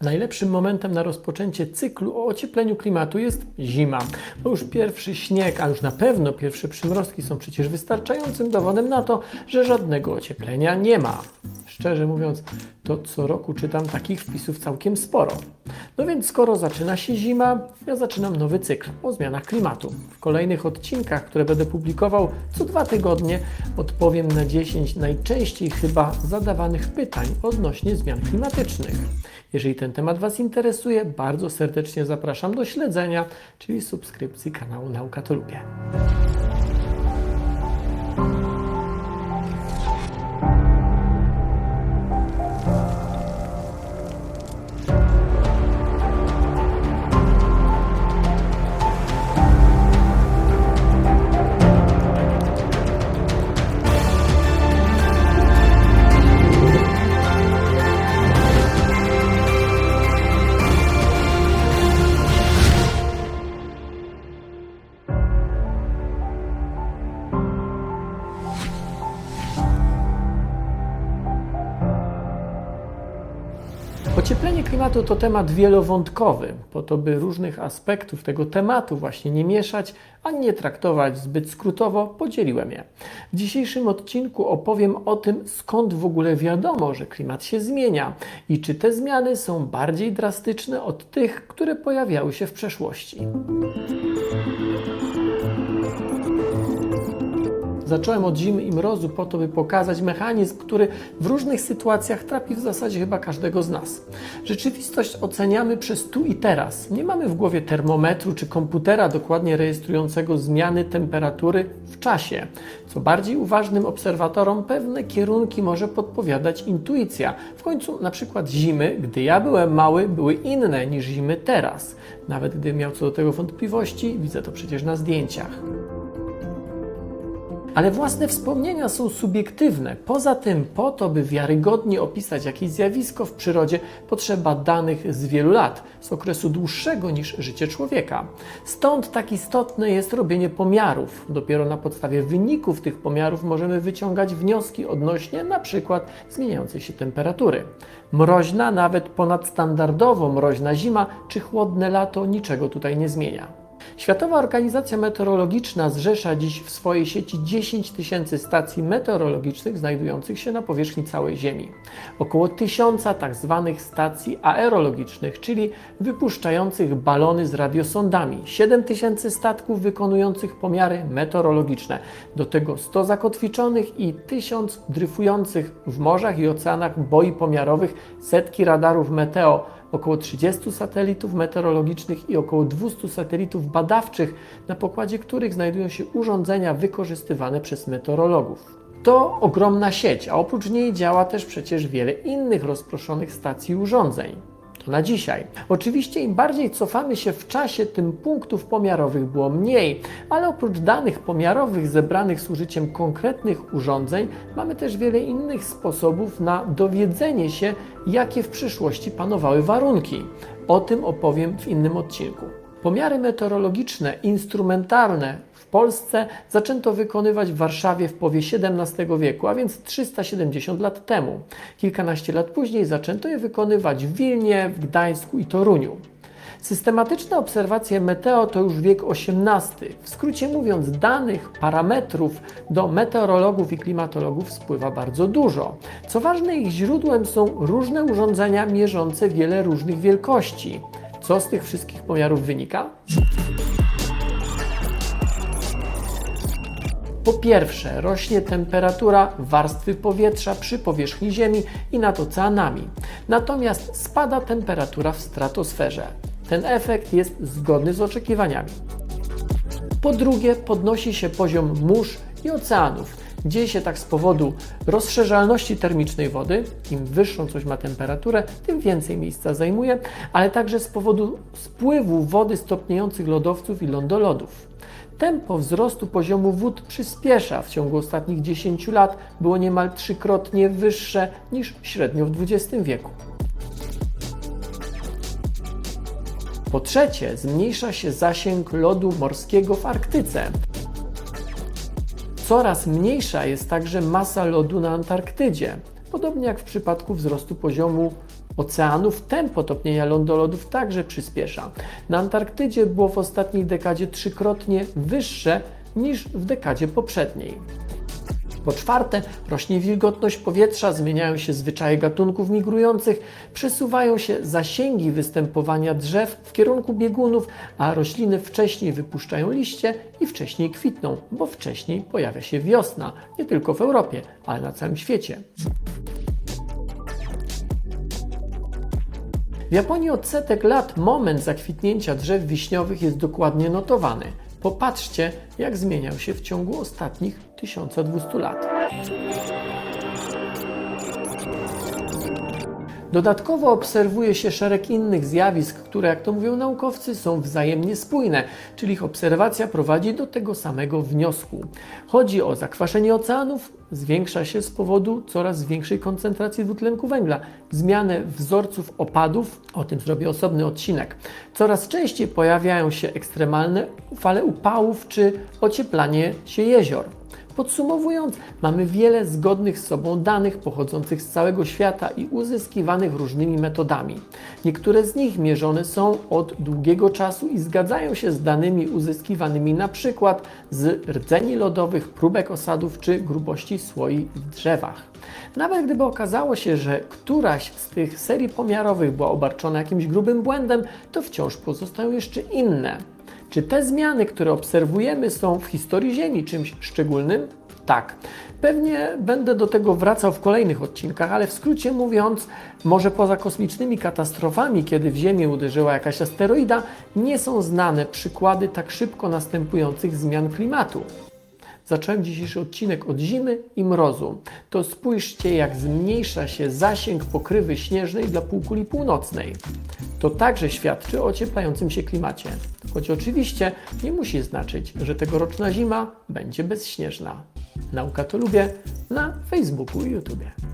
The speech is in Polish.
Najlepszym momentem na rozpoczęcie cyklu o ociepleniu klimatu jest zima. Bo już pierwszy śnieg, a już na pewno pierwsze przymrozki są przecież wystarczającym dowodem na to, że żadnego ocieplenia nie ma. Szczerze mówiąc, to co roku czytam takich wpisów całkiem sporo. No więc skoro zaczyna się zima, ja zaczynam nowy cykl o zmianach klimatu. W kolejnych odcinkach, które będę publikował co dwa tygodnie, odpowiem na 10 najczęściej chyba zadawanych pytań odnośnie zmian klimatycznych. Jeżeli ten temat Was interesuje, bardzo serdecznie zapraszam do śledzenia, czyli subskrypcji kanału Nauka to Lubię. Ocieplenie klimatu to temat wielowątkowy, po to by różnych aspektów tego tematu właśnie nie mieszać, ani nie traktować zbyt skrótowo, podzieliłem je. W dzisiejszym odcinku opowiem o tym, skąd w ogóle wiadomo, że klimat się zmienia i czy te zmiany są bardziej drastyczne od tych, które pojawiały się w przeszłości. Zacząłem od zimy i mrozu po to, by pokazać mechanizm, który w różnych sytuacjach trapi w zasadzie chyba każdego z nas. Rzeczywistość oceniamy przez tu i teraz. Nie mamy w głowie termometru czy komputera dokładnie rejestrującego zmiany temperatury w czasie. Co bardziej uważnym obserwatorom pewne kierunki może podpowiadać intuicja. W końcu na przykład zimy, gdy ja byłem mały, były inne niż zimy teraz. Nawet gdybym miał co do tego wątpliwości, widzę to przecież na zdjęciach. Ale własne wspomnienia są subiektywne. Poza tym, po to, by wiarygodnie opisać jakieś zjawisko w przyrodzie, potrzeba danych z wielu lat, z okresu dłuższego niż życie człowieka. Stąd tak istotne jest robienie pomiarów. Dopiero na podstawie wyników tych pomiarów możemy wyciągać wnioski odnośnie przykład zmieniającej się temperatury. Mroźna, nawet ponadstandardowo mroźna zima czy chłodne lato niczego tutaj nie zmienia. Światowa Organizacja Meteorologiczna zrzesza dziś w swojej sieci 10 tysięcy stacji meteorologicznych znajdujących się na powierzchni całej Ziemi. Około tysiąca tak zwanych stacji aerologicznych, czyli wypuszczających balony z radiosondami, 7 tysięcy statków wykonujących pomiary meteorologiczne, do tego 100 zakotwiczonych i 1000 dryfujących w morzach i oceanach boi pomiarowych, setki radarów meteo, około 30 satelitów meteorologicznych i około 200 satelitów badawczych, na pokładzie których znajdują się urządzenia wykorzystywane przez meteorologów. To ogromna sieć, a oprócz niej działa też przecież wiele innych rozproszonych stacji urządzeń. To na dzisiaj. Oczywiście im bardziej cofamy się w czasie, tym punktów pomiarowych było mniej, ale oprócz danych pomiarowych zebranych z użyciem konkretnych urządzeń, mamy też wiele innych sposobów na dowiedzenie się, jakie w przyszłości panowały warunki. O tym opowiem w innym odcinku. Pomiary meteorologiczne, instrumentalne Polsce zaczęto wykonywać w Warszawie w połowie XVII wieku, a więc 370 lat temu. Kilkanaście lat później zaczęto je wykonywać w Wilnie, w Gdańsku i Toruniu. Systematyczne obserwacje meteo to już wiek XVIII. W skrócie mówiąc, danych, parametrów do meteorologów i klimatologów spływa bardzo dużo. Co ważne, ich źródłem są różne urządzenia mierzące wiele różnych wielkości. Co z tych wszystkich pomiarów wynika? Po pierwsze, rośnie temperatura warstwy powietrza przy powierzchni Ziemi i nad oceanami. Natomiast spada temperatura w stratosferze. Ten efekt jest zgodny z oczekiwaniami. Po drugie, podnosi się poziom mórz i oceanów. Dzieje się tak z powodu rozszerzalności termicznej wody. Im wyższą coś ma temperaturę, tym więcej miejsca zajmuje, ale także z powodu spływu wody stopniejących lodowców i lądolodów. Tempo wzrostu poziomu wód przyspiesza. W ciągu ostatnich 10 lat było niemal trzykrotnie wyższe niż średnio w XX wieku. Po trzecie, zmniejsza się zasięg lodu morskiego w Arktyce. Coraz mniejsza jest także masa lodu na Antarktydzie, podobnie jak w przypadku wzrostu poziomu oceanów tempo topnienia lądolodów także przyspiesza. Na Antarktydzie było w ostatniej dekadzie trzykrotnie wyższe niż w dekadzie poprzedniej. Po czwarte, rośnie wilgotność powietrza, zmieniają się zwyczaje gatunków migrujących, przesuwają się zasięgi występowania drzew w kierunku biegunów, a rośliny wcześniej wypuszczają liście i wcześniej kwitną, bo wcześniej pojawia się wiosna, nie tylko w Europie, ale na całym świecie. W Japonii od setek lat moment zakwitnięcia drzew wiśniowych jest dokładnie notowany. Popatrzcie, jak zmieniał się w ciągu ostatnich 1200 lat. Dodatkowo obserwuje się szereg innych zjawisk, które, jak to mówią naukowcy, są wzajemnie spójne, czyli ich obserwacja prowadzi do tego samego wniosku. Chodzi o zakwaszenie oceanów, zwiększa się z powodu coraz większej koncentracji dwutlenku węgla, zmianę wzorców opadów, o tym zrobię osobny odcinek. Coraz częściej pojawiają się ekstremalne fale upałów czy ocieplanie się jezior. Podsumowując, mamy wiele zgodnych z sobą danych pochodzących z całego świata i uzyskiwanych różnymi metodami. Niektóre z nich mierzone są od długiego czasu i zgadzają się z danymi uzyskiwanymi przykład z rdzeni lodowych, próbek osadów czy grubości słoi w drzewach. Nawet gdyby okazało się, że któraś z tych serii pomiarowych była obarczona jakimś grubym błędem, to wciąż pozostają jeszcze inne. Czy te zmiany, które obserwujemy, są w historii Ziemi czymś szczególnym? Tak. Pewnie będę do tego wracał w kolejnych odcinkach, ale w skrócie mówiąc, może poza kosmicznymi katastrofami, kiedy w Ziemię uderzyła jakaś asteroida, nie są znane przykłady tak szybko następujących zmian klimatu. Zacząłem dzisiejszy odcinek od zimy i mrozu. To spójrzcie, jak zmniejsza się zasięg pokrywy śnieżnej dla półkuli północnej. To także świadczy o ocieplającym się klimacie. Choć oczywiście nie musi znaczyć, że tegoroczna zima będzie bezśnieżna. Nauka to lubię na Facebooku i YouTube.